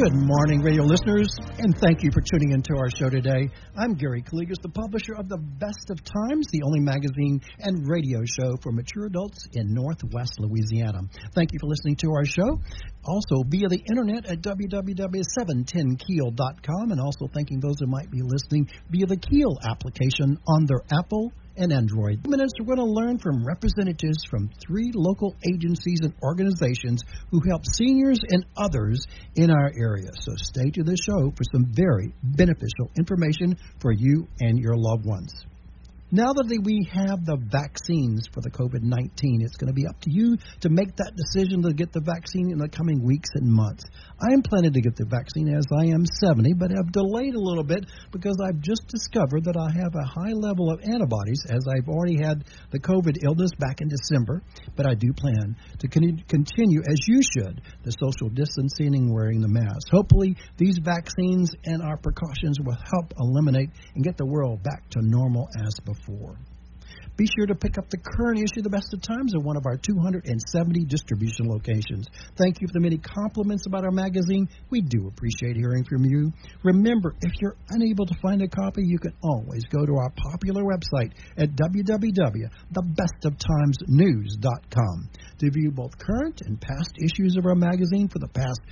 Good morning, radio listeners, and thank you for tuning into our show today. I'm Gary Calligas, the publisher of The Best of Times, the only magazine and radio show for mature adults in Northwest Louisiana. Thank you for listening to our show. Also, via the internet at www.710keel.com, and also thanking those who might be listening via the Keel application on their Apple and Android. Minutes, we're going to learn from representatives from three local agencies and organizations who help seniors and others in our area. So stay to the show for some very beneficial information for you and your loved ones. Now that we have the vaccines for the COVID 19, it's going to be up to you to make that decision to get the vaccine in the coming weeks and months. I am planning to get the vaccine as I am 70, but have delayed a little bit because I've just discovered that I have a high level of antibodies as I've already had the COVID illness back in December. But I do plan to continue, as you should, the social distancing and wearing the mask. Hopefully, these vaccines and our precautions will help eliminate and get the world back to normal as before Be sure to pick up the current issue of The Best of Times at one of our 270 distribution locations. Thank you for the many compliments about our magazine. We do appreciate hearing from you. Remember, if you're unable to find a copy, you can always go to our popular website at www.thebestoftimesnews.com to view both current and past issues of our magazine for the past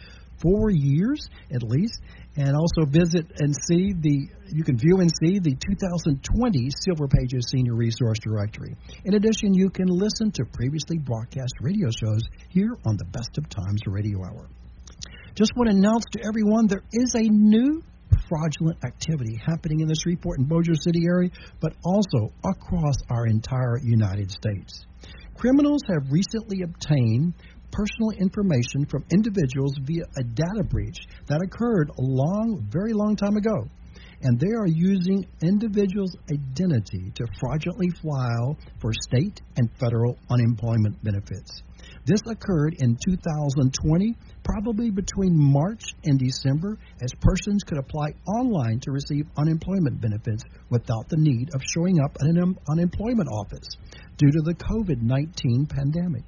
four years at least, and also visit and see the you can view and see the 2020 Silver Pages Senior Resource Directory. In addition, you can listen to previously broadcast radio shows here on the Best of Times Radio Hour. Just want to announce to everyone there is a new fraudulent activity happening in the Shreveport and Bossier City area, but also across our entire United States. Criminals have recently obtained personal information from individuals via a data breach that occurred a long, very long time ago. And they are using individuals' identity to fraudulently file for state and federal unemployment benefits. This occurred in 2020, probably between March and December, as persons could apply online to receive unemployment benefits without the need of showing up at an unemployment office due to the COVID 19 pandemic.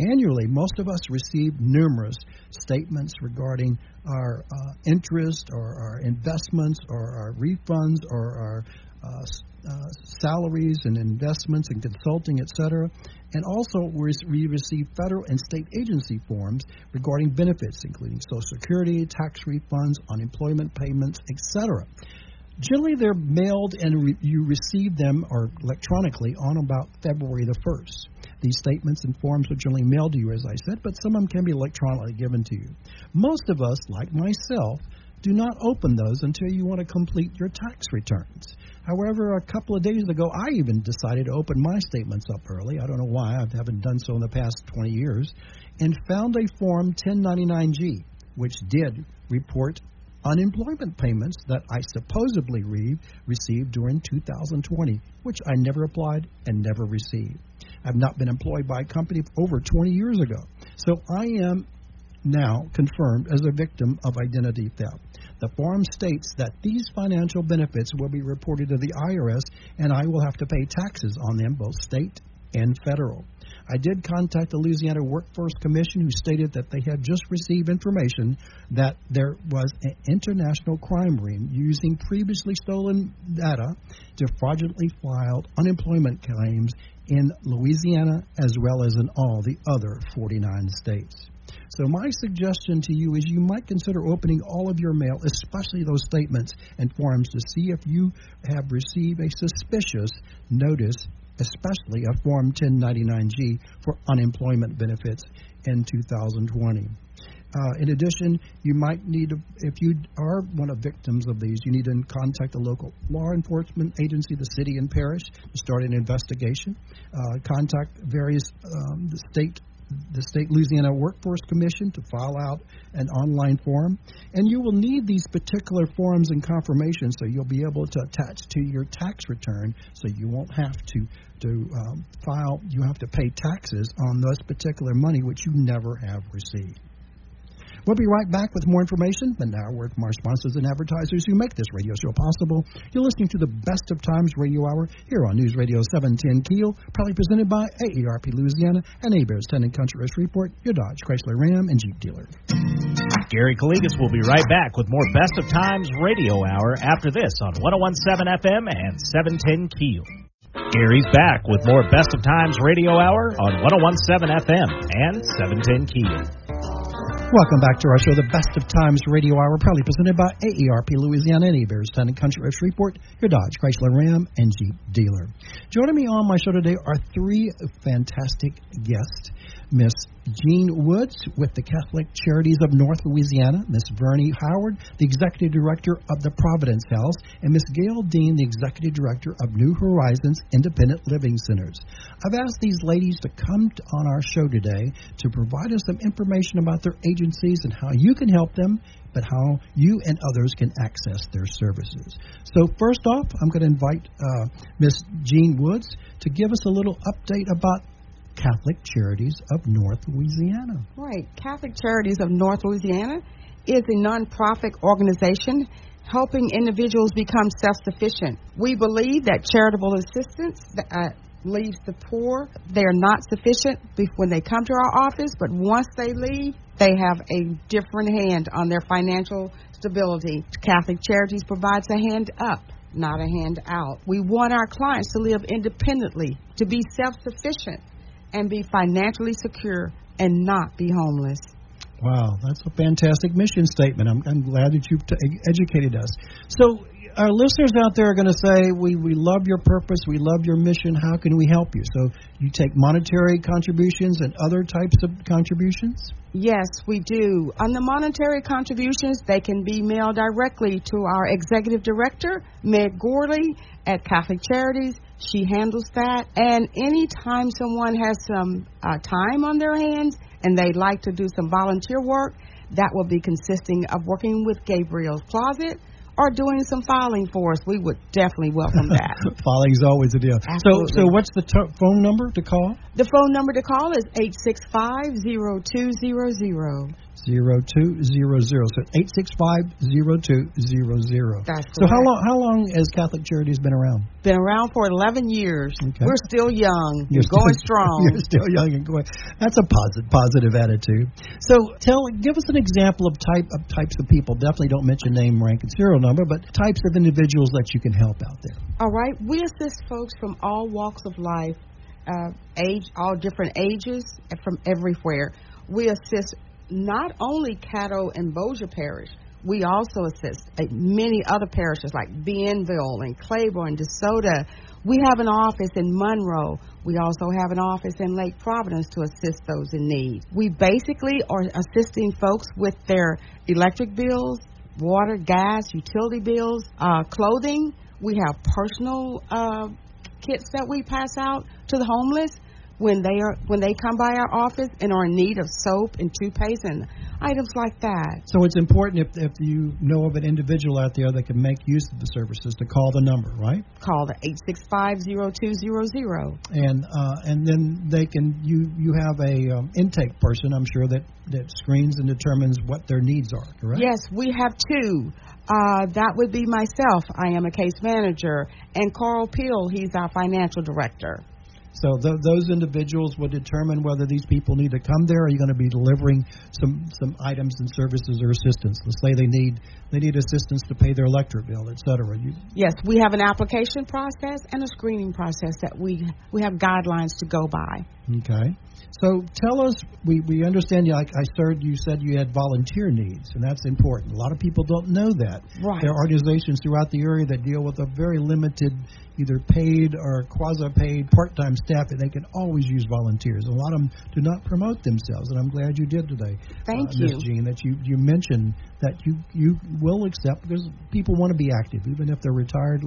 Annually, most of us receive numerous statements regarding our uh, interest or our investments or our refunds or our uh, uh, salaries and investments and consulting, etc. And also, we receive federal and state agency forms regarding benefits, including Social Security, tax refunds, unemployment payments, etc. Generally, they're mailed and re- you receive them or electronically on about February the 1st. These statements and forms are generally mailed to you, as I said, but some of them can be electronically given to you. Most of us, like myself, do not open those until you want to complete your tax returns. However, a couple of days ago, I even decided to open my statements up early. I don't know why, I haven't done so in the past 20 years, and found a Form 1099G, which did report unemployment payments that I supposedly re- received during 2020, which I never applied and never received. I've not been employed by a company over 20 years ago. So I am now confirmed as a victim of identity theft. The form states that these financial benefits will be reported to the IRS and I will have to pay taxes on them, both state and federal. I did contact the Louisiana Workforce Commission, who stated that they had just received information that there was an international crime ring using previously stolen data to fraudulently file unemployment claims in Louisiana as well as in all the other 49 states. So, my suggestion to you is you might consider opening all of your mail, especially those statements and forms, to see if you have received a suspicious notice especially a Form 1099G for unemployment benefits in 2020. Uh, in addition, you might need, to, if you are one of victims of these, you need to contact the local law enforcement agency, the city and parish, to start an investigation. Uh, contact various um, the state the State Louisiana Workforce Commission to file out an online form. And you will need these particular forms and confirmations so you'll be able to attach to your tax return so you won't have to, to um, file, you have to pay taxes on this particular money which you never have received. We'll be right back with more information, but now a word from our sponsors and advertisers who make this radio show possible. You're listening to the Best of Times Radio Hour here on News Radio 710 Keel, proudly presented by AARP Louisiana and Hebert's Town and Country Report, your Dodge, Chrysler, Ram, and Jeep dealer. Gary Calligas will be right back with more Best of Times Radio Hour after this on 1017 FM and 710 Keel. Gary's back with more Best of Times Radio Hour on 1017 FM and 710 Keel. Welcome back to our show, the Best of Times Radio Hour, proudly presented by AARP Louisiana and Hebert's Town and Country Road Shreveport, your Dodge, Chrysler, Ram, and Jeep dealer. Joining me on my show today are three fantastic guests. Miss Jean Woods with the Catholic Charities of North Louisiana, Miss Verni Howard, the Executive Director of the Providence House, and Miss Gale Dean, the Executive Director of New Horizons Independent Living Centers. I've asked these ladies to come on our show today to provide us some information about their agencies and how you can help them but how you and others can access their services. So, first off, I'm going to invite uh, Miss Jean Woods to give us a little update about Catholic Charities of North Louisiana. Right. Catholic Charities of North Louisiana is a nonprofit organization helping individuals become self sufficient. We believe that charitable assistance uh, leaves the poor. They're not sufficient when they come to our office, but once they leave, they have a different hand on their financial stability. Catholic Charities provides a hand up not a hand out. We want our clients to live independently, to be self sufficient, and be financially secure and not be homeless. Wow, that's a fantastic mission statement. I'm, I'm glad that you've t- educated us. So, our listeners out there are going to say, we, we love your purpose, we love your mission, how can we help you? So, you take monetary contributions and other types of contributions? Yes, we do. On the monetary contributions, they can be mailed directly to our executive director, Meg Goorley, at Catholic Charities. She handles that. And anytime someone has some uh, time on their hands and they'd like to do some volunteer work, that will be consisting of working with Gabriel's Closet or doing some filing for us. We would definitely welcome that. filing is always a deal. Absolutely. So, so what's the t- phone number to call? The phone number to call is eight six five zero two zero zero. 0200. So 865-0200. That's so how long how long has Catholic Charities been around? Been around for 11 years. Okay. We're still young. You're going still, strong. You're still young and going. That's a positive positive attitude. So tell give us an example of type of types of people. Definitely don't mention name, rank, and serial number, but types of individuals that you can help out there. All right. We assist folks from all walks of life, uh, age, all different ages, from everywhere. We assist not only Caddo and Bossier Parish, we also assist many other parishes like Bienville and Claiborne, DeSoto. We have an office in Monroe. We also have an office in Lake Providence to assist those in need. We basically are assisting folks with their electric bills, water, gas, utility bills, uh, clothing. We have personal uh, kits that we pass out to the homeless when they are when they come by our office and are in need of soap and toothpaste and items like that. So it's important if if you know of an individual out there that can make use of the services to call the number, right? Call the eight six five zero two zero zero. And uh, and then they can you you have a um, intake person, I'm sure that that screens and determines what their needs are, correct? Yes, we have two. Uh, that would be myself. I am a case manager, and Carl Peel. He's our financial director. So th- those individuals will determine whether these people need to come there. Or are you going to be delivering some some items and services or assistance? Let's say they need they need assistance to pay their electric bill, et cetera. You, yes, we have an application process and a screening process that we we have guidelines to go by. Okay. So tell us, we, we understand, you. like I started, you said you had volunteer needs, and that's important. A lot of people don't know that. Right. There are organizations throughout the area that deal with a very limited, either paid or quasi-paid part-time staff, and they can always use volunteers. A lot of them do not promote themselves, and I'm glad you did today. Thank uh, you. Ms. Jean, that you, you mentioned that you, you will accept, because people want to be active, even if they're retired.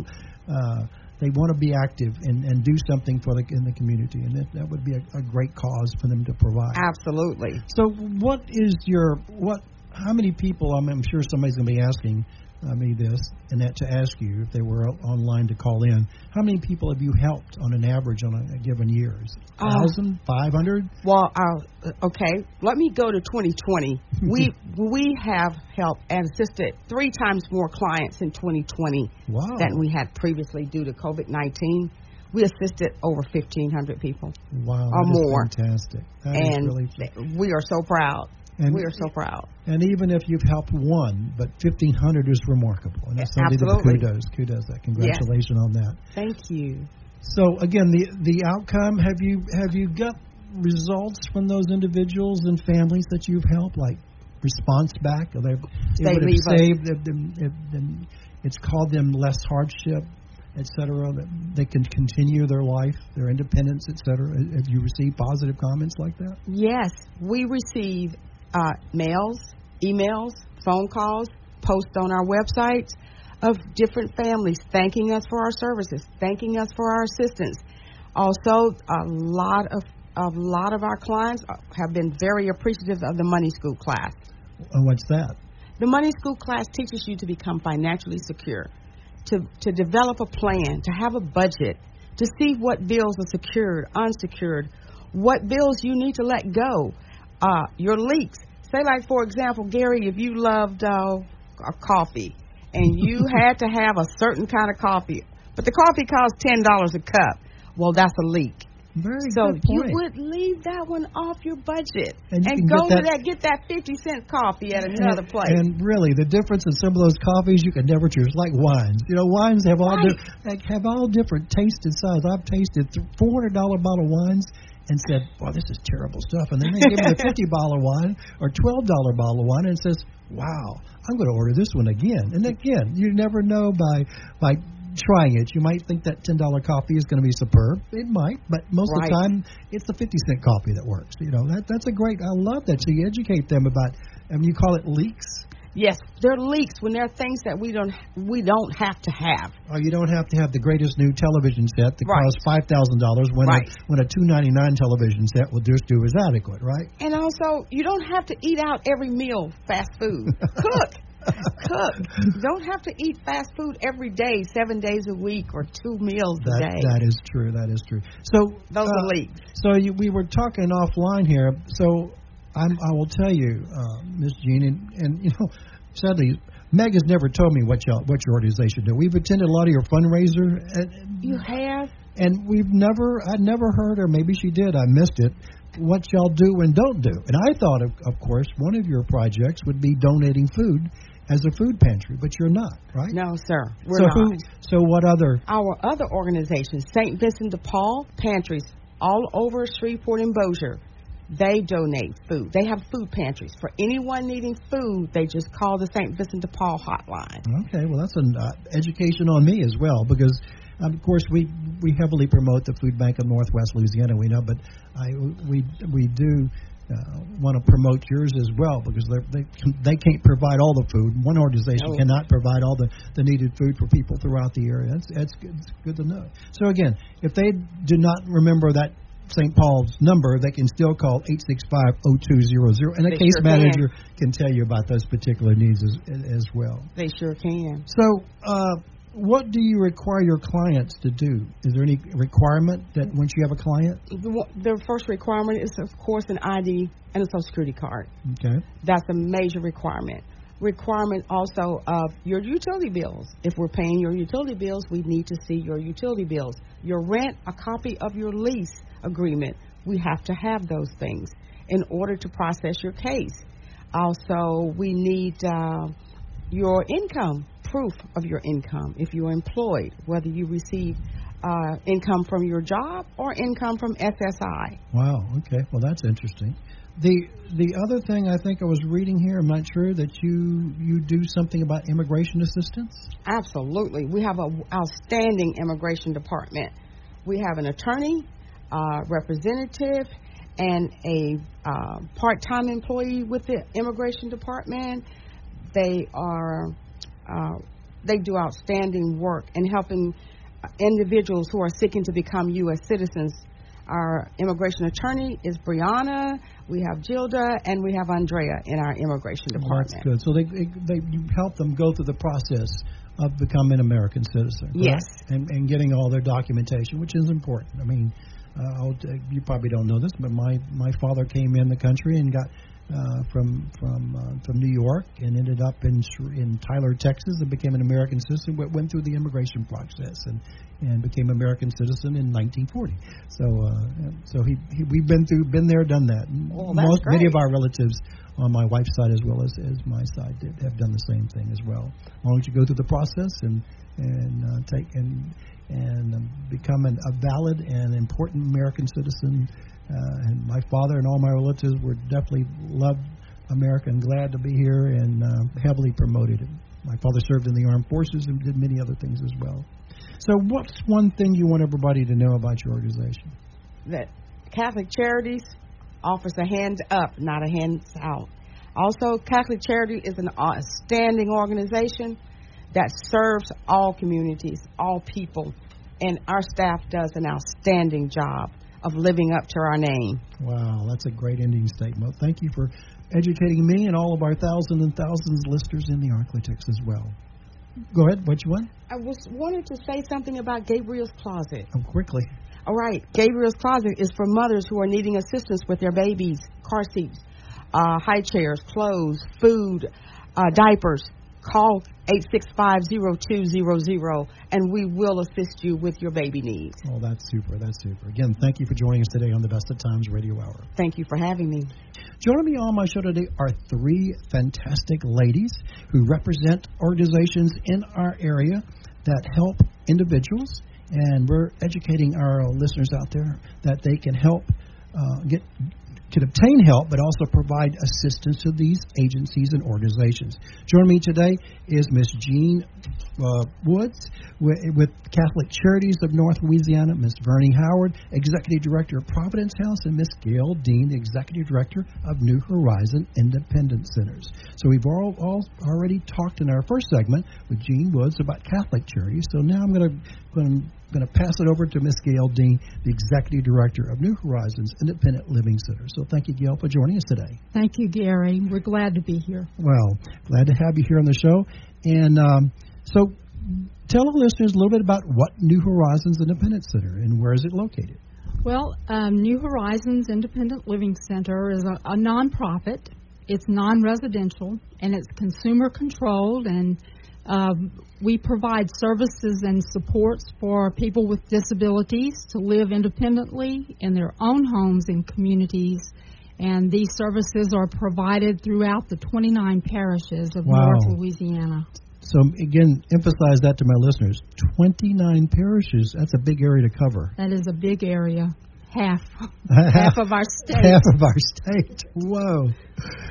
Uh, they want to be active and, and do something for the in the community, and that, that would be a, a great cause for them to provide. Absolutely. So, what is your what? How many people? I'm, I'm sure somebody's going to be asking uh, me this, and that to ask you if they were online to call in. How many people have you helped on an average on a, a given year? Is it Uh, thousand, five hundred? Well, uh, okay. Let me go to 2020. we we have helped and assisted three times more clients in 2020 Wow. than we had previously due to COVID 19. We assisted over 1,500 people, Wow. or that is more. Fantastic. That and really we are so proud. And- we are so proud. And even if you've helped one, but 1,500 is remarkable. And that's something Absolutely. that kudos. Kudos. That. Congratulations on that. Thank you. So again, the the outcome have you have you got results from those individuals and families that you've helped, like response back? Are they They able to leave us- save them, them- It's called them less hardship, et cetera. That they can continue their life, their independence, et cetera. Have you received positive comments like that? Yes, we receive uh, mails, emails, phone calls, posts on our websites of different families thanking us for our services, thanking us for our assistance. Also, a lot of a lot of our clients have been very appreciative of the money school class. What's that? The money school class teaches you to become financially secure, to to develop a plan, to have a budget, to see what bills are secured, unsecured, what bills you need to let go, uh, your leaks. Say, like for example, Gary, if you loved uh, a coffee and you had to have a certain kind of coffee, but the coffee costs ten dollars a cup, well, that's a leak. Very So you would leave that one off your budget And you can go to that- get that fifty cent coffee at another and, place. And really, the difference in some of those coffees you can never choose, like wines. You know, wines have all Right. di- have all different tastes and size. I've tasted four hundred dollar bottle wines and said, "Well, this is terrible stuff," and then they give me a fifty dollar wine or twelve dollar bottle of wine and says, "Wow, I'm going to order this one again." And again, you never know by by trying it. You might think that ten dollar coffee is going to be superb. It might, but most of the time, it's the fifty cent coffee that works. You know, that that's a great. I love that. So you educate them about. I mean, you call it leaks. Yes, there are leaks when there are things that we don't we don't have to have. Oh, you don't have to have the greatest new television set that Right. costs five thousand dollars when Right. a when a two ninety nine television set will just do is adequate, right? And also, you don't have to eat out every meal fast food. Cook. Cook. You don't have to eat fast food every day, 7 days a week or two meals a day. that is true. That is true. So Those uh, are leaks. So you, we were talking offline here. So I'm, I will tell you, uh, Miss Jean, and, and you know, sadly, Meg has never told me what y'all what your organization do. We've attended a lot of your fundraiser, and, You have and we've never I'd never heard, or maybe she did, I missed it. What y'all do and don't do, and I thought, of, of course, one of your projects would be donating food as a food pantry, but you're not, right? No, sir. We're so not. who? So what other? Our other organizations, St. Vincent de Paul pantries all over Shreveport and Bossier, they donate food. They have food pantries. For anyone needing food, they just call the St. Vincent de Paul hotline. Okay, well that's an uh, education on me as well because, um, of course, we we heavily promote the food bank of Northwest Louisiana. We know, but I we we do. Uh, want to promote yours as well because they they can't provide all the food. One organization No. cannot provide all the, the needed food for people throughout the area. That's that's good, it's good to know. So again, if they do not remember that St. Paul's number, they can still call 865-0200, and a They case sure manager can tell you about those particular needs as as well. They sure can. So, uh, what do you require your clients to do? Is there any requirement that once you have a client? The The first requirement is, of course, an ID and a Social Security card. Okay. That's a major requirement. Requirement also of your utility bills. If we're paying your utility bills, we need to see your utility bills. Your rent, a copy of your lease agreement. We have to have those things in order to process your case. Also, we need uh, your income, proof of your income if you're employed, whether you receive uh, income from your job or income from SSI. Wow. Okay. Well, that's interesting. The the other thing I think I was reading here, I'm not sure that you you do something about immigration assistance. Absolutely. We have an outstanding immigration department. We have an attorney, uh, representative, and a uh, part time employee with the immigration department. They are uh, they do outstanding work in helping individuals who are seeking to become U.S. citizens. Our immigration attorney is Brianna. We have Gilda, and we have Andrea in our immigration Well, that's good. So they, they they you help them go through the process of becoming an American citizen. correct? Yes. And and getting all their documentation, which is important. I mean, uh, I'll, uh, you probably don't know this, but my my father came in the country and got uh, from from uh, from New York and ended up in in Tyler, Texas, and became an American citizen. Went through the immigration process and and became American citizen in 1940. So uh, so he, he we've been through been there, done that. Well, Most, great. Many of our relatives on my wife's side as well as, as my side did, have done the same thing as well. As long as you go through the process and and uh, take and and um, become an, a valid and important American citizen. Uh, and my father and all my relatives were definitely loved America and glad to be here and uh, heavily promoted it. My father served in the armed forces and did many other things as well. So, what's one thing you want everybody to know about your organization? That Catholic Charities offers a hand up, not a hands out. Also, Catholic Charity is an outstanding organization that serves all communities, all people, and our staff does an outstanding job of living up to our name. Wow, that's a great ending statement. Thank you for educating me and all of our thousands and thousands of listeners in the Arklatex as well. Go ahead. What you want? I was wanted to say something about Gabriel's Closet. Oh, quickly. All right, Gabriel's Closet is for mothers who are needing assistance with their babies, car seats, uh, high chairs, clothes, food, uh, diapers. Call 865-0200 and we will assist you with your baby needs. Oh, that's super. That's super. Again, thank you for joining us today on the Best of Times Radio Hour. Thank you for having me. Joining me on my show today are three fantastic ladies who represent organizations in our area that help individuals, and we're educating our listeners out there that they can help uh, get can obtain help, but also provide assistance to these agencies and organizations. Joining me today is Ms. Jean uh, Woods with, with, Catholic Charities of North Louisiana, Ms. Verni Howard, Executive Director of Providence House, and Ms. Gale Dean, Executive Director of New Horizon Independent Centers. So we've all, all already talked in our first segment with Jean Woods about Catholic Charities. So now I'm going to to going to pass it over to Miss Gale Dean, the Executive Director of New Horizons Independent Living Center. So thank you, Gale, for joining us today. Thank you, Gary. We're glad to be here. Well, glad to have you here on the show. And um, so tell the listeners a little bit about what New Horizons Independent Center and where is it located? Well, um, New Horizons Independent Living Center is a, a nonprofit. It's non-residential and it's consumer controlled and um, we provide services and supports for people with disabilities to live independently in their own homes and communities. And these services are provided throughout the 29 parishes of wow. North Louisiana. So, again, emphasize that to my listeners 29 parishes, that's a big area to cover. That is a big area. Half. half of our state. Half of our state. Whoa.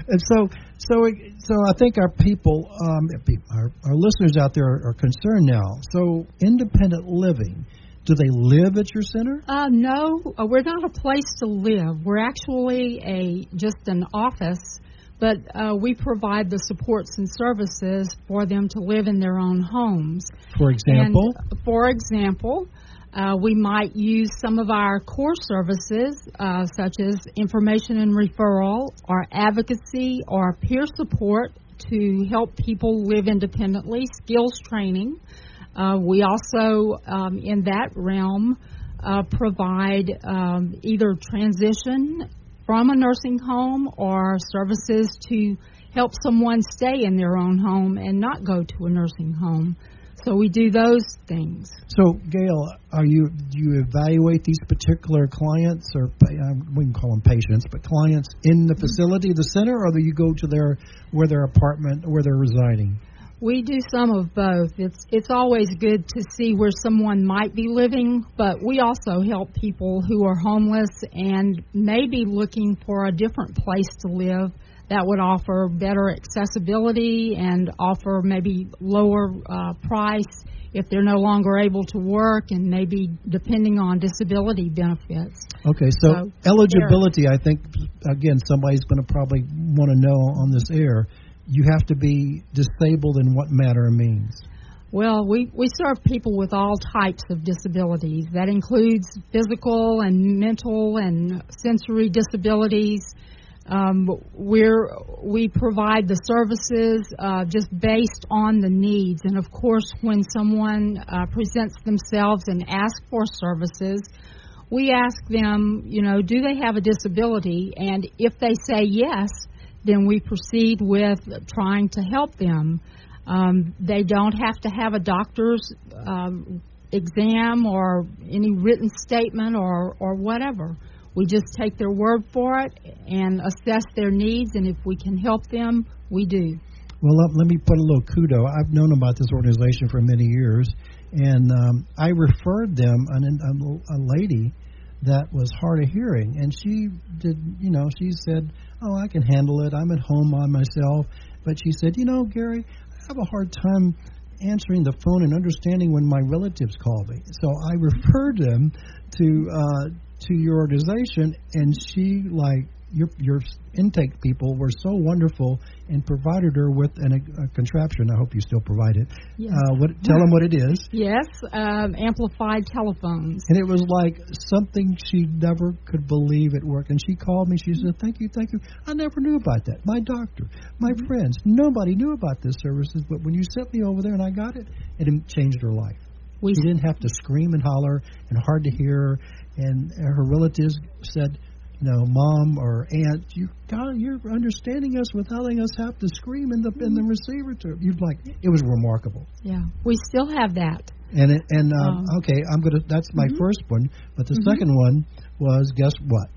And so, so, so I think our people, um, our, our listeners out there are, are concerned now. So, independent living. Do they live at your center? Uh, no, uh, we're not a place to live. We're actually a just an office, but uh, we provide the supports and services for them to live in their own homes. For example, and, for example, uh, we might use some of our core services, uh, such as information and referral, or advocacy, or peer support to help people live independently, skills training. Uh, we also, um, in that realm, uh, provide um, either transition from a nursing home or services to help someone stay in their own home and not go to a nursing home. So we do those things. So, Gale, are you do you evaluate these particular clients, or uh, we can call them patients, but clients in the facility, the center, or do you go to their where their apartment, where they're residing? We do some of both. It's it's always good to see where someone might be living, but we also help people who are homeless and may be looking for a different place to live that would offer better accessibility and offer maybe lower uh, price if they're no longer able to work and maybe depending on disability benefits. Okay, so, so eligibility, I think, again, somebody's going to probably want to know on this air. You have to be disabled in what manner means? Well, we, we serve people with all types of disabilities. That includes physical and mental and sensory disabilities. Um, we're, we provide the services uh, just based on the needs. And of course, when someone uh, presents themselves and asks for services, we ask them, you know, do they have a disability? And if they say yes, then we proceed with trying to help them. Um, they don't have to have a doctor's um, exam or any written statement or, or whatever. We just take their word for it and assess their needs, and if we can help them, we do. Well, let, me put a little kudo. I've known about this organization for many years, and um, I referred them an, a, a lady that was hard of hearing, and she did. You know, she said, "Oh, I can handle it. I'm at home on myself." But she said, "You know, Gary, I have a hard time answering the phone and understanding when my relatives call me. So I referred them to uh, to your organization, and she like your your intake people were so wonderful and provided her with an, a, a contraption. I hope you still provide it. Yes. Uh, what, tell them what it is. Yes, um, amplified telephones. And it was like something she never could believe it worked. And she called me. She said, "Thank you, thank you. I never knew about that. My doctor, my Mm-hmm. friends, nobody knew about this services. But when you sent me over there and I got it, it changed her life. We She didn't have to scream and holler and hard to hear. And her relatives said, you know, mom or aunt, you God, you're understanding us without letting us have to scream in the in the receiver. To you'd like it was remarkable. yeah, we still have that. And it, and um, Um, okay, I'm gonna. That's my mhm. first one. But the Mhm. second one was guess what?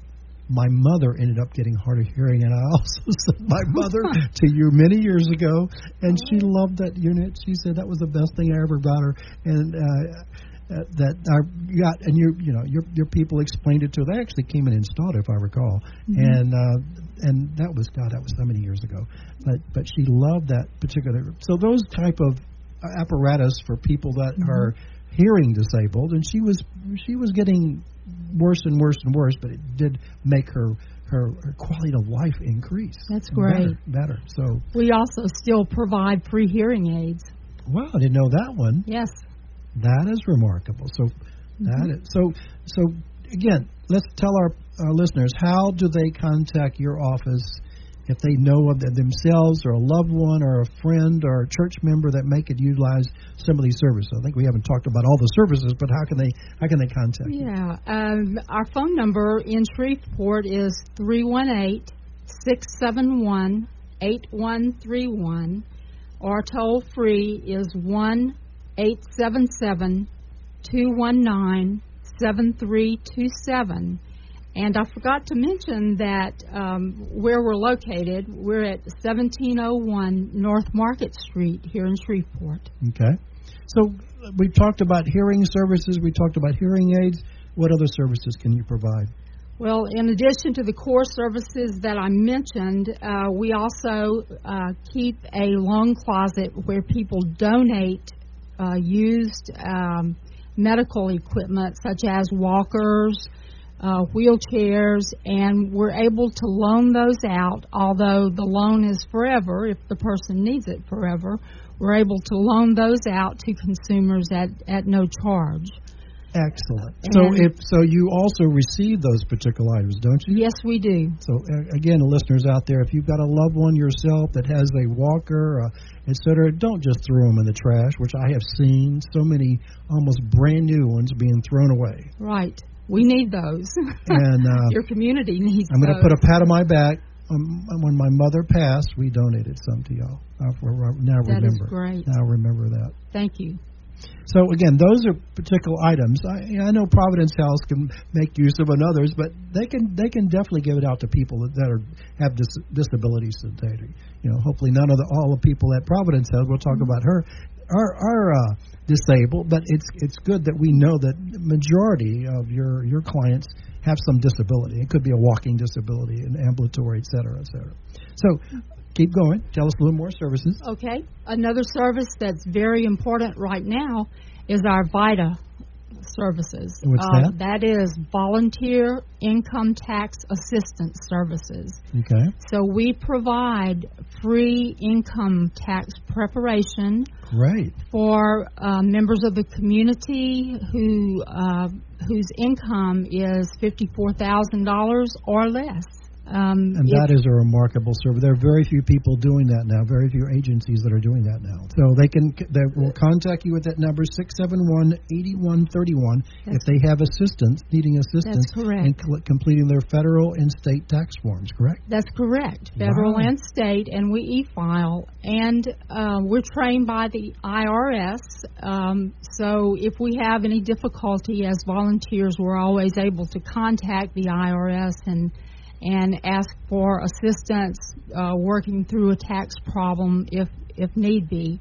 My mother ended up getting hard of hearing, and I also sent my mother to you many years ago, and she loved that unit. She said that was the best thing I ever got her, and uh, uh, that I got. And you, you know, your your people explained it to her. They actually came and installed it, if I recall, and uh, and that was God, that was so many years ago. But but she loved that particular. So those type of apparatus for people that are hearing disabled, and she was she was getting worse and worse and worse, but it did make her her, her quality of life increase. That's Better, great. better. So We also still provide free hearing aids. wow, I didn't know that one. Yes. That is remarkable. So that is so so again. Let's tell our, our listeners how do they contact your office if they know of themselves or a loved one or a friend or a church member that may could utilize some of these services. I think we haven't talked about all the services, but how can they how can they contact you? Yeah. Um, our phone number in Shreveport is three one eight six seven one eight one three one. Our toll free is one eight seven seven two one nine seven three two seven. And I forgot to mention that um, where we're located, we're at 1701 North Market Street here in Shreveport. Okay. So we talked about hearing services. We talked about hearing aids. What other services can you provide? Well, in addition to the core services that I mentioned, uh, we also uh, keep a loan closet where people donate uh, used um, medical equipment such as walkers, uh, wheelchairs, and we're able to loan those out. Although the loan is forever, if the person needs it forever, we're able to loan those out to consumers at, at no charge. Excellent. So And- if so, you also receive those particular items, don't you? Yes, we do. So uh, again, listeners out there, if you've got a loved one yourself that has a walker, uh, et cetera, don't just throw them in the trash, which I have seen so many almost brand new ones being thrown away. Right. We need those. And uh, Your community needs I'm going to put a pat on my back. Um, when my mother passed, we donated some to y'all. I for- now That is remember. great. Now remember that. Thank you. So again, those are particular items. I, I know Providence House can make use of and others, but they can they can definitely give it out to people that, that are have dis, disabilities today. You know, hopefully none of the all the people at Providence House. We'll talk about her are are uh, disabled, but it's it's good that we know that the majority of your your clients have some disability. It could be a walking disability, an ambulatory, et cetera, et cetera. So keep going. Tell us a little more services. Okay. Another service that's very important right now is our VITA services. What's Uh, that? That is Volunteer Income Tax Assistance Services. Okay. So we provide free income tax preparation Great. for uh, members of the community who uh, whose income is fifty four thousand dollars or less. Um, and that is a remarkable service. There are very few people doing that now. Very few agencies that are doing that now. So they can they will contact you at that number six seven one eighty one thirty one if they have assistance needing assistance in cl- completing their federal and state tax forms. Correct. That's correct. Federal Wow. and state, and we e-file, and uh, we're trained by the IRS. Um, so if we have any difficulty as volunteers, we're always able to contact the IRS and and ask for assistance uh, working through a tax problem if if need be.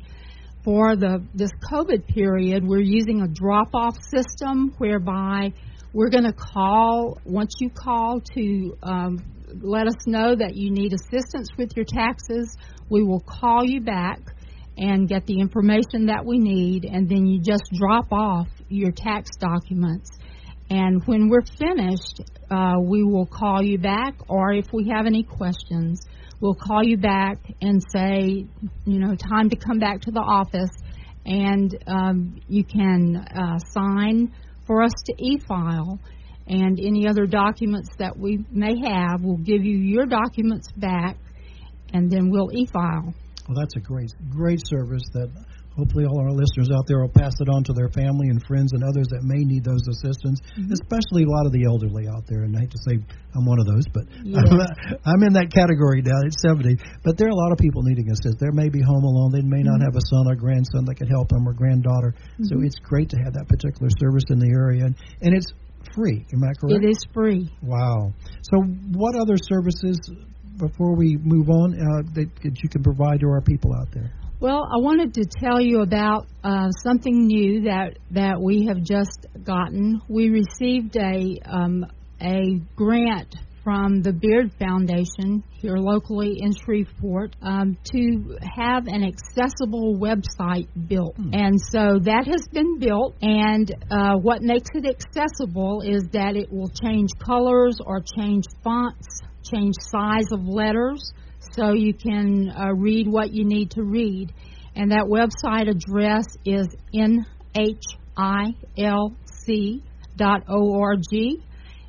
For the this COVID period, we're using a drop-off system whereby we're going to call once you call to um, let us know that you need assistance with your taxes. We will call you back and get the information that we need, and then you just drop off your tax documents. And when we're finished, uh, we will call you back, or if we have any questions, we'll call you back and say, you know, time to come back to the office, and um, you can uh, sign for us to e-file. And any other documents that we may have, we'll give you your documents back, and then we'll e-file. Well, that's a great great service that hopefully all our listeners out there will pass it on to their family and friends and others that may need those assistance, mm-hmm. especially a lot of the elderly out there. And I hate to say I'm one of those, but Yes. I'm in that category now at 70. But there are a lot of people needing assistance. There may be home alone. They may not mm-hmm. have a son or grandson that can help them or granddaughter. So mm-hmm. it's great to have that particular service in the area. And, and it's free. Am I correct? It is free. Wow. So, what other services, before we move on, uh, that, that you can provide to our people out there? Well, I wanted to tell you about uh, something new that that we have just gotten. We received a um, a grant from the Beaird Foundation here locally in Shreveport um, to have an accessible website built, and so that has been built. And uh, what makes it accessible is that it will change colors or change fonts, change size of letters so you can uh, read what you need to read. And that website address is nhilc.org.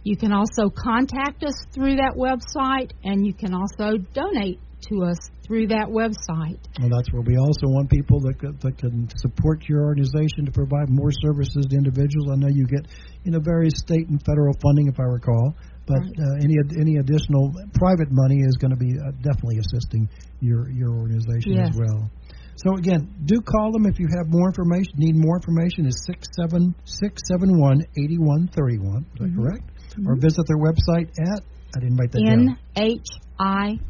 You can also contact us through that website, and you can also donate to us through that website. Well, that's where we also want people that that can support your organization to provide more services to individuals. I know you get, you know, various state and federal funding, if I recall, but uh, any any additional private money is going to be uh, definitely assisting your your organization Yes. as well. So again, do call them if you have more information. Need more information? Is six seven six seven one eighty one thirty one. Is that correct? Or visit their website at I didn't write that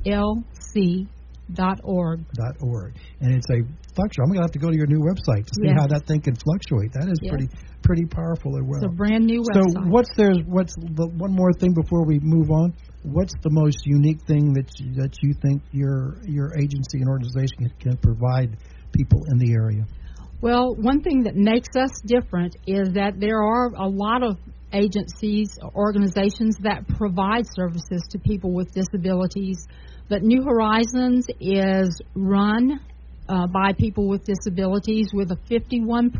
nhilc dot org. dot org, and it's a fluctuate. I'm gonna have to go to your new website to see Yes. how that thing can fluctuate. That is Yes. pretty pretty powerful as well. It's a brand new so what's there's what's the one more thing before we move on? What's the most unique thing that you, that you think your your agency and organization can, can provide people in the area? Well, one thing that makes us different is that there are a lot of agencies, organizations that provide services to people with disabilities, but New Horizons is run uh, by people with disabilities with a 51%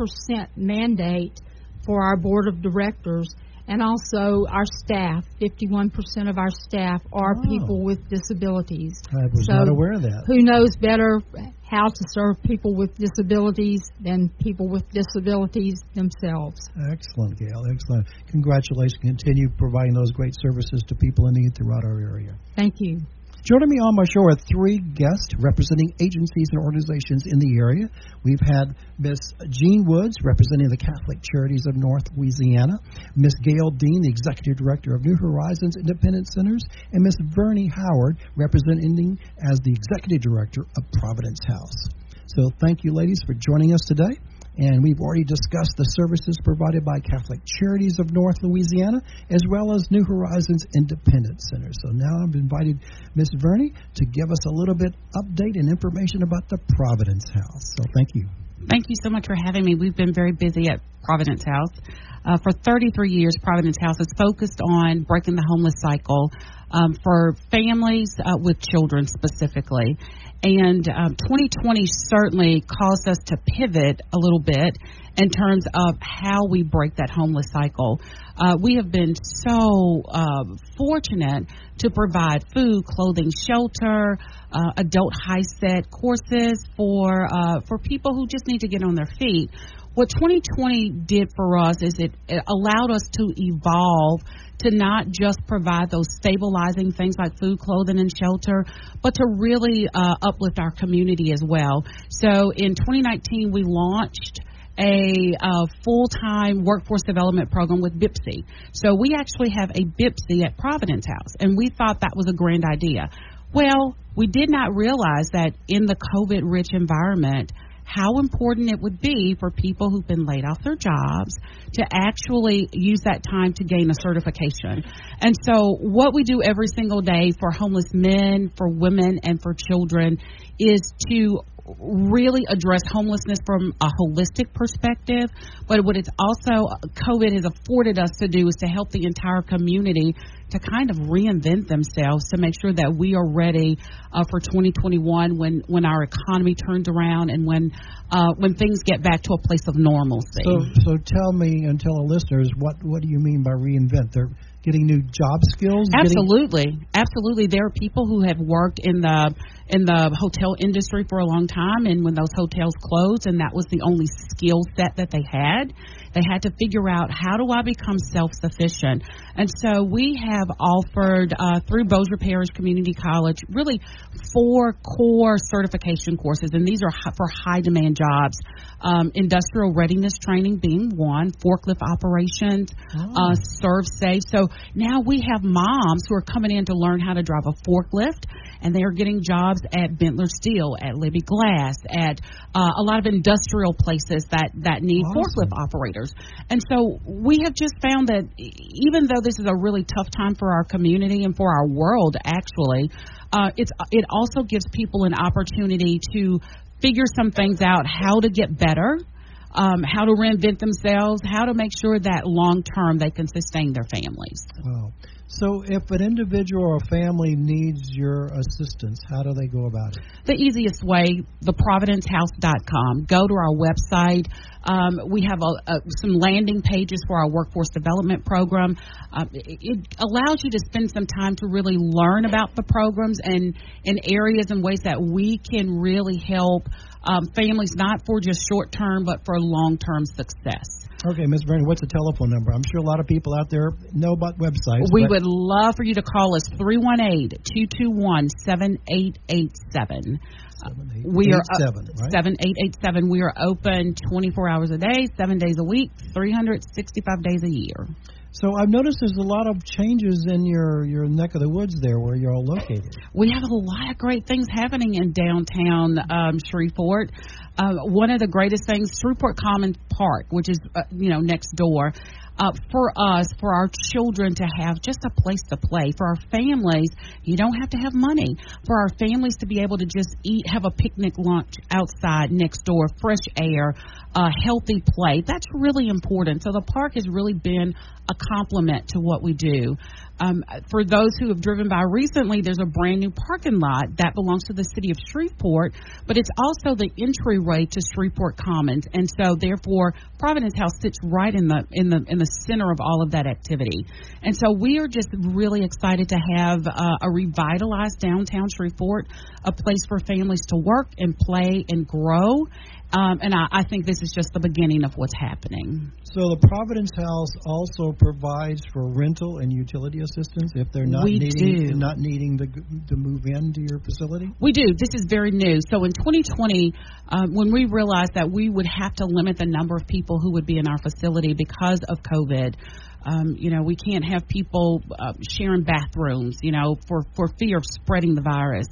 mandate for our board of directors. And also our staff, 51% of our staff are Wow. people with disabilities. I was So, not aware of that. Who knows better how to serve people with disabilities than people with disabilities themselves? Excellent, Gale. Excellent. Congratulations. Continue providing those great services to people in need throughout our area. Thank you. Joining me on my show are three guests representing agencies and organizations in the area. We've had Miss Jean Woods representing the Catholic Charities of North Louisiana, Miss Gale Dean, the Executive Director of New Horizons Independent Centers, and Miss Verni Howard representing as the Executive Director of Providence House. So thank you, ladies, for joining us today. And we've already discussed the services provided by Catholic Charities of North Louisiana, as well as New Horizons Independent Center. So now I've invited Miss Verni to give us a little bit update and information about the Providence House. So thank you. Thank you so much for having me. We've been very busy at Providence House. Uh, for 33 years, Providence House has focused on breaking the homeless cycle um, for families uh, with children specifically. And um, 2020 certainly caused us to pivot a little bit in terms of how we break that homeless cycle. Uh, we have been so uh, fortunate to provide food, clothing, shelter, uh, adult set courses for uh, for people who just need to get on their feet. What 2020 did for us is it, it allowed us to evolve to not just provide those stabilizing things like food, clothing, and shelter, but to really uh, uplift our community as well. So in 2019, we launched a uh, full-time workforce development program with BIPSI. So we actually have a BIPSI at Providence House, and we thought that was a grand idea. Well, we did not realize that in the COVID-rich environment, how important it would be for people who've been laid off their jobs to actually use that time to gain a certification. And so, what we do every single day for homeless men, for women, and for children is to really address homelessness from a holistic perspective. But what it's also COVID has afforded us to do is to help the entire community to kind of reinvent themselves to make sure that we are ready uh, for 2021 when when our economy turns around and when uh, when things get back to a place of normalcy. So, so tell me and tell the listeners what what do you mean by reinvent? They're getting new job skills. Absolutely, getting... absolutely. There are people who have worked in the in the hotel industry for a long time, and when those hotels closed, and that was the only skill set that they had, they had to figure out how do I become self sufficient. And so we have offered uh, through Bossier Parish Community College really four core certification courses, and these are for high demand jobs. Um, industrial readiness training being one, forklift operations, oh. uh, ServSafe. So now we have moms who are coming in to learn how to drive a forklift and they are getting jobs at Benteler Steel, at Libbey Glass, at uh, a lot of industrial places that that need awesome. forklift operators. And so we have just found that even though this is a really tough time for our community and for our world, actually, uh, it's it also gives people an opportunity to figure some things out, how to get better. Um, how to reinvent themselves, how to make sure that long term they can sustain their families. Wow. So, if an individual or a family needs your assistance, how do they go about it? The easiest way, theprovidencehouse.com. Go to our website. Um, we have a, a, some landing pages for our workforce development program. Uh, it, it, allows you to spend some time to really learn about the programs and in areas and ways that we can really help um, families, not for just short term, but for long term success. Okay, Ms. Verni, what's the telephone number? I'm sure a lot of people out there know about websites. We would love for you to call us 318 221 7887. We are seven, right? seven eight eight seven. We are open 24 hours a day, seven days a week, 365 days a year. So I've noticed there's a lot of changes in your your neck of the woods there, where you're all located. We have a lot of great things happening in downtown um, Shreveport. Uh, one of the greatest things, Shreveport Common Park, which is uh, you know next door, uh, for us, for our children to have just a place to play. For our families, you don't have to have money. For our families to be able to just eat, have a picnic lunch outside next door, fresh air, a healthy play. That's really important. So the park has really been a complement to what we do. Um, for those who have driven by recently, there's a brand new parking lot that belongs to the city of Shreveport, but it's also the entryway to Shreveport Commons, and so therefore Providence House sits right in the in the in the center of all of that activity. And so we are just really excited to have uh, a revitalized downtown Shreveport, a place for families to work and play and grow. Um, and I, I think this is just the beginning of what's happening. So the Providence House also provides for rental and utility assistance if they're not we needing not needing to to move into your facility. We do. This is very new. So in 2020, uh, when we realized that we would have to limit the number of people who would be in our facility because of COVID. Um, you know, we can't have people uh, sharing bathrooms, you know, for, for fear of spreading the virus.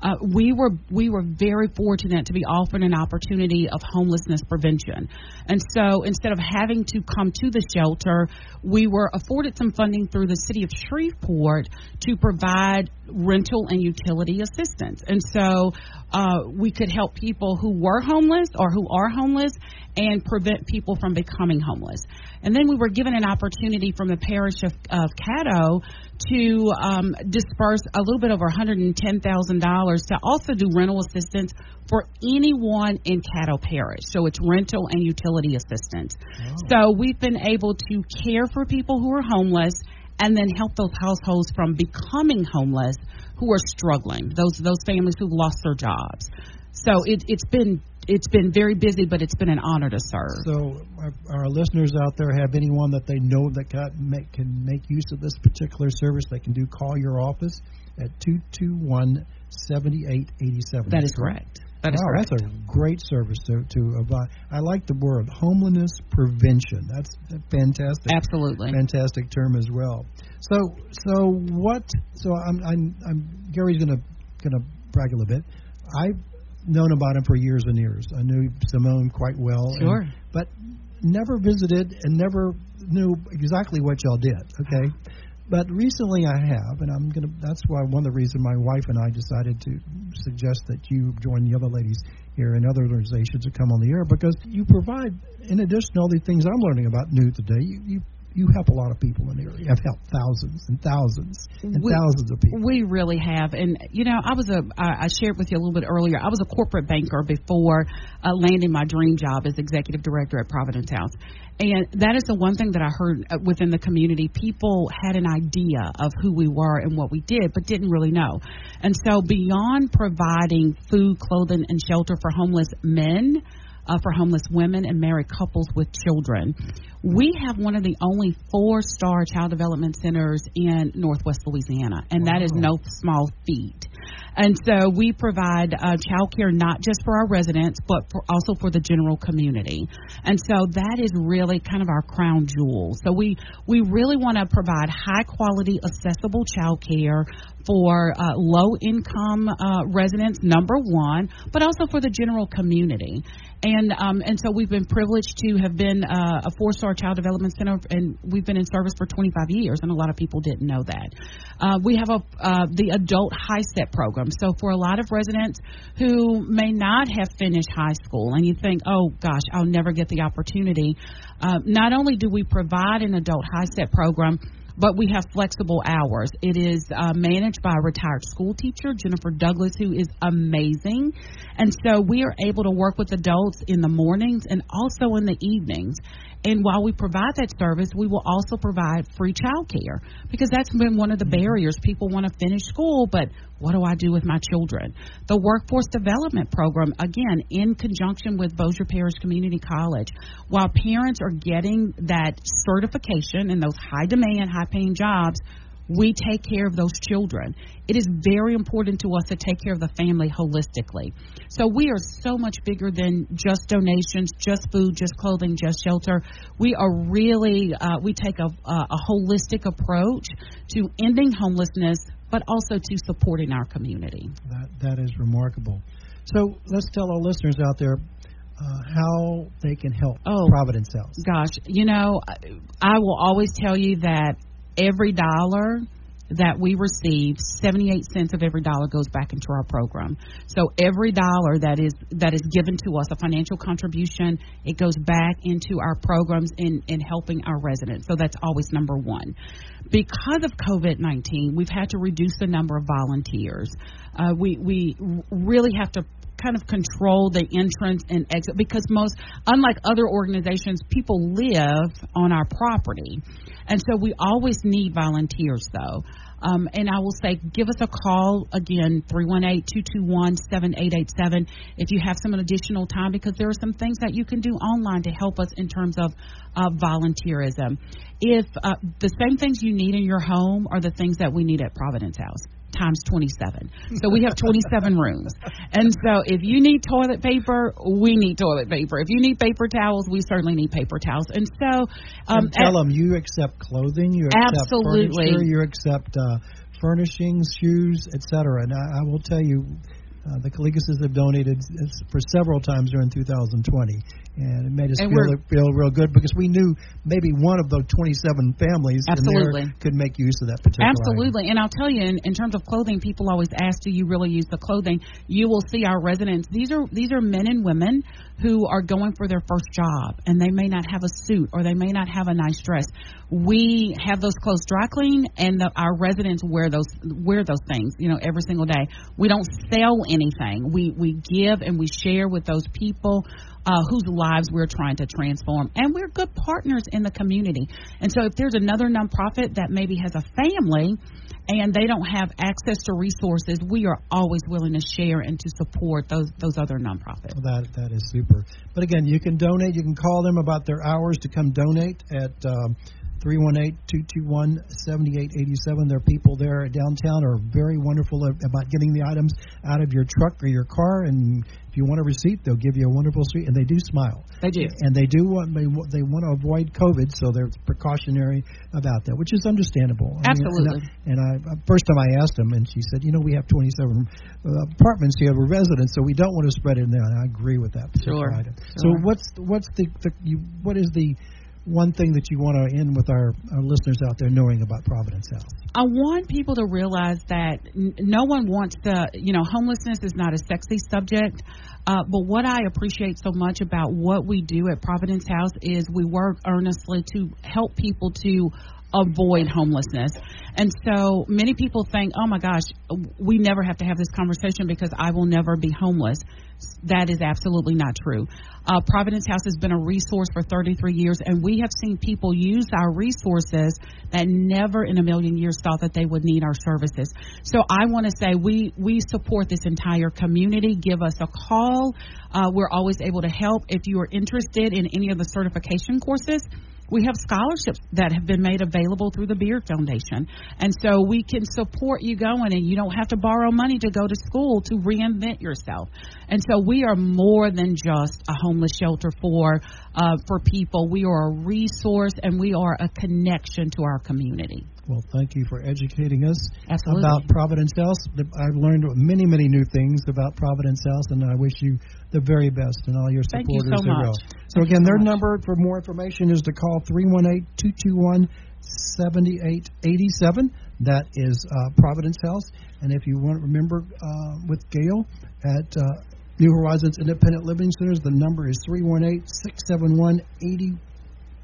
Uh, we were we were very fortunate to be offered an opportunity of homelessness prevention, and so instead of having to come to the shelter, we were afforded some funding through the city of Shreveport to provide rental and utility assistance, and so uh, we could help people who were homeless or who are homeless and prevent people from becoming homeless. And then we were given an opportunity opportunity from the parish of, of Caddo to um, disperse a little bit over $110,000 to also do rental assistance for anyone in Caddo Parish. So it's rental and utility assistance. Wow. So we've been able to care for people who are homeless and then help those households from becoming homeless who are struggling. Those those families who've lost their jobs. So it, it's been it's been very busy, but it's been an honor to serve. So, our, our listeners out there have anyone that they know that got, make, can make use of this particular service? They can do call your office at two two one seventy eight eighty seven. That is correct. That is wow, correct. that's a great service to to uh, I like the word homelessness prevention. That's fantastic. Absolutely, fantastic term as well. So so what? So I'm I'm, I'm Gary's gonna gonna brag a little bit. I've known about him for years and years. I knew Simone quite well. Sure. And, but never visited and never knew exactly what y'all did. Okay. But recently I have, and I'm gonna. That's why one of the reasons my wife and I decided to suggest that you join the other ladies here and other organizations to come on the air because you provide, in addition to all the things I'm learning about new today, you, you you help a lot of people in the area. I've helped thousands and thousands and we, thousands of people. We really have, and you know, I was a I, I shared with you a little bit earlier. I was a corporate banker before uh, landing my dream job as executive director at Providence House, and that is the one thing that I heard uh, within the community. People had an idea of who we were and what we did, but didn't really know. And so, beyond providing food, clothing, and shelter for homeless men uh, for homeless women and married couples with children. We have one of the only four star child development centers in Northwest Louisiana, and wow. that is no small feat. And so we provide uh, child care not just for our residents, but for also for the general community. And so that is really kind of our crown jewel. So we, we really want to provide high quality, accessible child care for uh, low income uh, residents, number one, but also for the general community. And um, and so we've been privileged to have been uh, a four star child development center, and we've been in service for 25 years, and a lot of people didn't know that. Uh, we have a uh, the adult HiSET program. So for a lot of residents who may not have finished high school, and you think, oh gosh, I'll never get the opportunity. Uh, not only do we provide an adult HiSET program but we have flexible hours. It is uh, managed by a retired school teacher, Jennifer Douglas, who is amazing. And so we are able to work with adults in the mornings and also in the evenings. And while we provide that service, we will also provide free child care because that's been one of the mm-hmm. barriers. People want to finish school, but what do I do with my children? The Workforce Development Program, again, in conjunction with Bossier Parish Community College, while parents are getting that certification in those high demand, high paying jobs, we take care of those children. It is very important to us to take care of the family holistically. So we are so much bigger than just donations, just food, just clothing, just shelter. We are really, uh, we take a, a holistic approach to ending homelessness, but also to supporting our community. That, that is remarkable. So let's tell our listeners out there uh, how they can help oh, Providence House. Gosh, you know, I will always tell you that every dollar that we receive 78 cents of every dollar goes back into our program. So every dollar that is that is given to us a financial contribution it goes back into our programs in in helping our residents. So that's always number one. Because of covid-19 we've had to reduce the number of volunteers. Uh, we we really have to kind of control the entrance and exit because most unlike other organizations people live on our property and so we always need volunteers, though. Um, and I will say, give us a call again, 318 221 7887, if you have some additional time, because there are some things that you can do online to help us in terms of uh, volunteerism. If uh, the same things you need in your home are the things that we need at Providence House times 27. So we have 27 rooms. And so if you need toilet paper, we need toilet paper. If you need paper towels, we certainly need paper towels. And so um, and tell them you accept clothing, you accept absolutely. furniture, you accept uh, furnishings, shoes, etc. And I, I will tell you uh, the Calligases have donated for several times during 2020, and it made us And feel feel real good because we knew maybe one of the 27 families in Absolutely. there could make use of that particular. item. Absolutely, and I'll tell you, in, in terms of clothing, people always ask, "Do you really use the clothing?" You will see our residents. These are these are men and women who are going for their first job, and they may not have a suit or they may not have a nice dress. We have those clothes dry clean, and the, our residents wear those wear those things, you know, every single day. We don't sell anything. We we give and we share with those people uh, whose lives we're trying to transform. And we're good partners in the community. And so if there's another nonprofit that maybe has a family and they don't have access to resources, we are always willing to share and to support those those other nonprofits. Well, that that is super. But again, you can donate. You can call them about their hours to come donate at um, 318-221-7887. There are people there downtown are very wonderful about getting the items out of your truck or your car. And if you want a receipt, they'll give you a wonderful receipt. And they do smile. They do. And they do want they, they want to avoid COVID, so they're precautionary about that, which is understandable. I mean, Absolutely. and I, and I first time I asked them, and she said, you know, we have 27 uh, apartments here we're residents, so we don't want to spread it in there. And I agree with that. Sure. item. So Sure. what's what's the, the you, what is the one thing that you want to end with our, our listeners out there knowing about Providence House? I want people to realize that n- no one wants to, you know, homelessness is not a sexy subject. Uh, but what I appreciate so much about what we do at Providence House is we work earnestly to help people to avoid homelessness. And so many people think, oh my gosh, we never have to have this conversation because I will never be homeless. That is absolutely not true. Uh, Providence House has been a resource for 33 years, and we have seen people use our resources that never in a million years thought that they would need our services. So I want to say we we support this entire community. Give us a call. Uh, we're always able to help. If you are interested in any of the certification courses, we have scholarships that have been made available through the Beaird Foundation. And so we can support you going and you don't have to borrow money to go to school to reinvent yourself. And so we are more than just a homeless shelter for uh, for people. We are a resource and we are a connection to our community. Well, thank you for educating us Absolutely. about Providence House. I've learned many, many new things about Providence House, and I wish you the very best and all your supporters. Thank you so as well. much. So Thank again, so their much. number for more information is to call 318-221-7887. That is uh, Providence House. And if you want to remember uh, with Gale at uh, New Horizons Independent Living Centers, the number is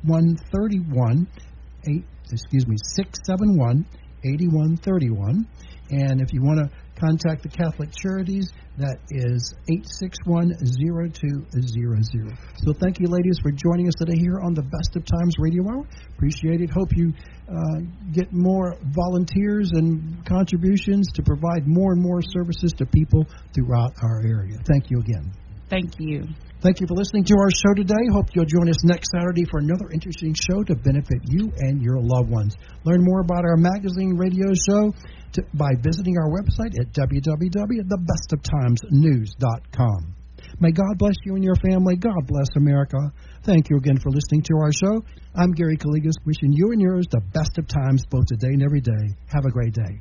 318-671-8131. Eight, excuse me, 671 8131. And if you want to contact the Catholic Charities, that is 861 0200. So thank you, ladies, for joining us today here on the Best of Times Radio Hour. Appreciate it. Hope you uh, get more volunteers and contributions to provide more and more services to people throughout our area. Thank you again. Thank you. Thank you for listening to our show today. Hope you'll join us next Saturday for another interesting show to benefit you and your loved ones. Learn more about our magazine radio show to, by visiting our website at www.thebestoftimesnews.com. May God bless you and your family. God bless America. Thank you again for listening to our show. I'm Gary Calligas, wishing you and yours the best of times both today and every day. Have a great day.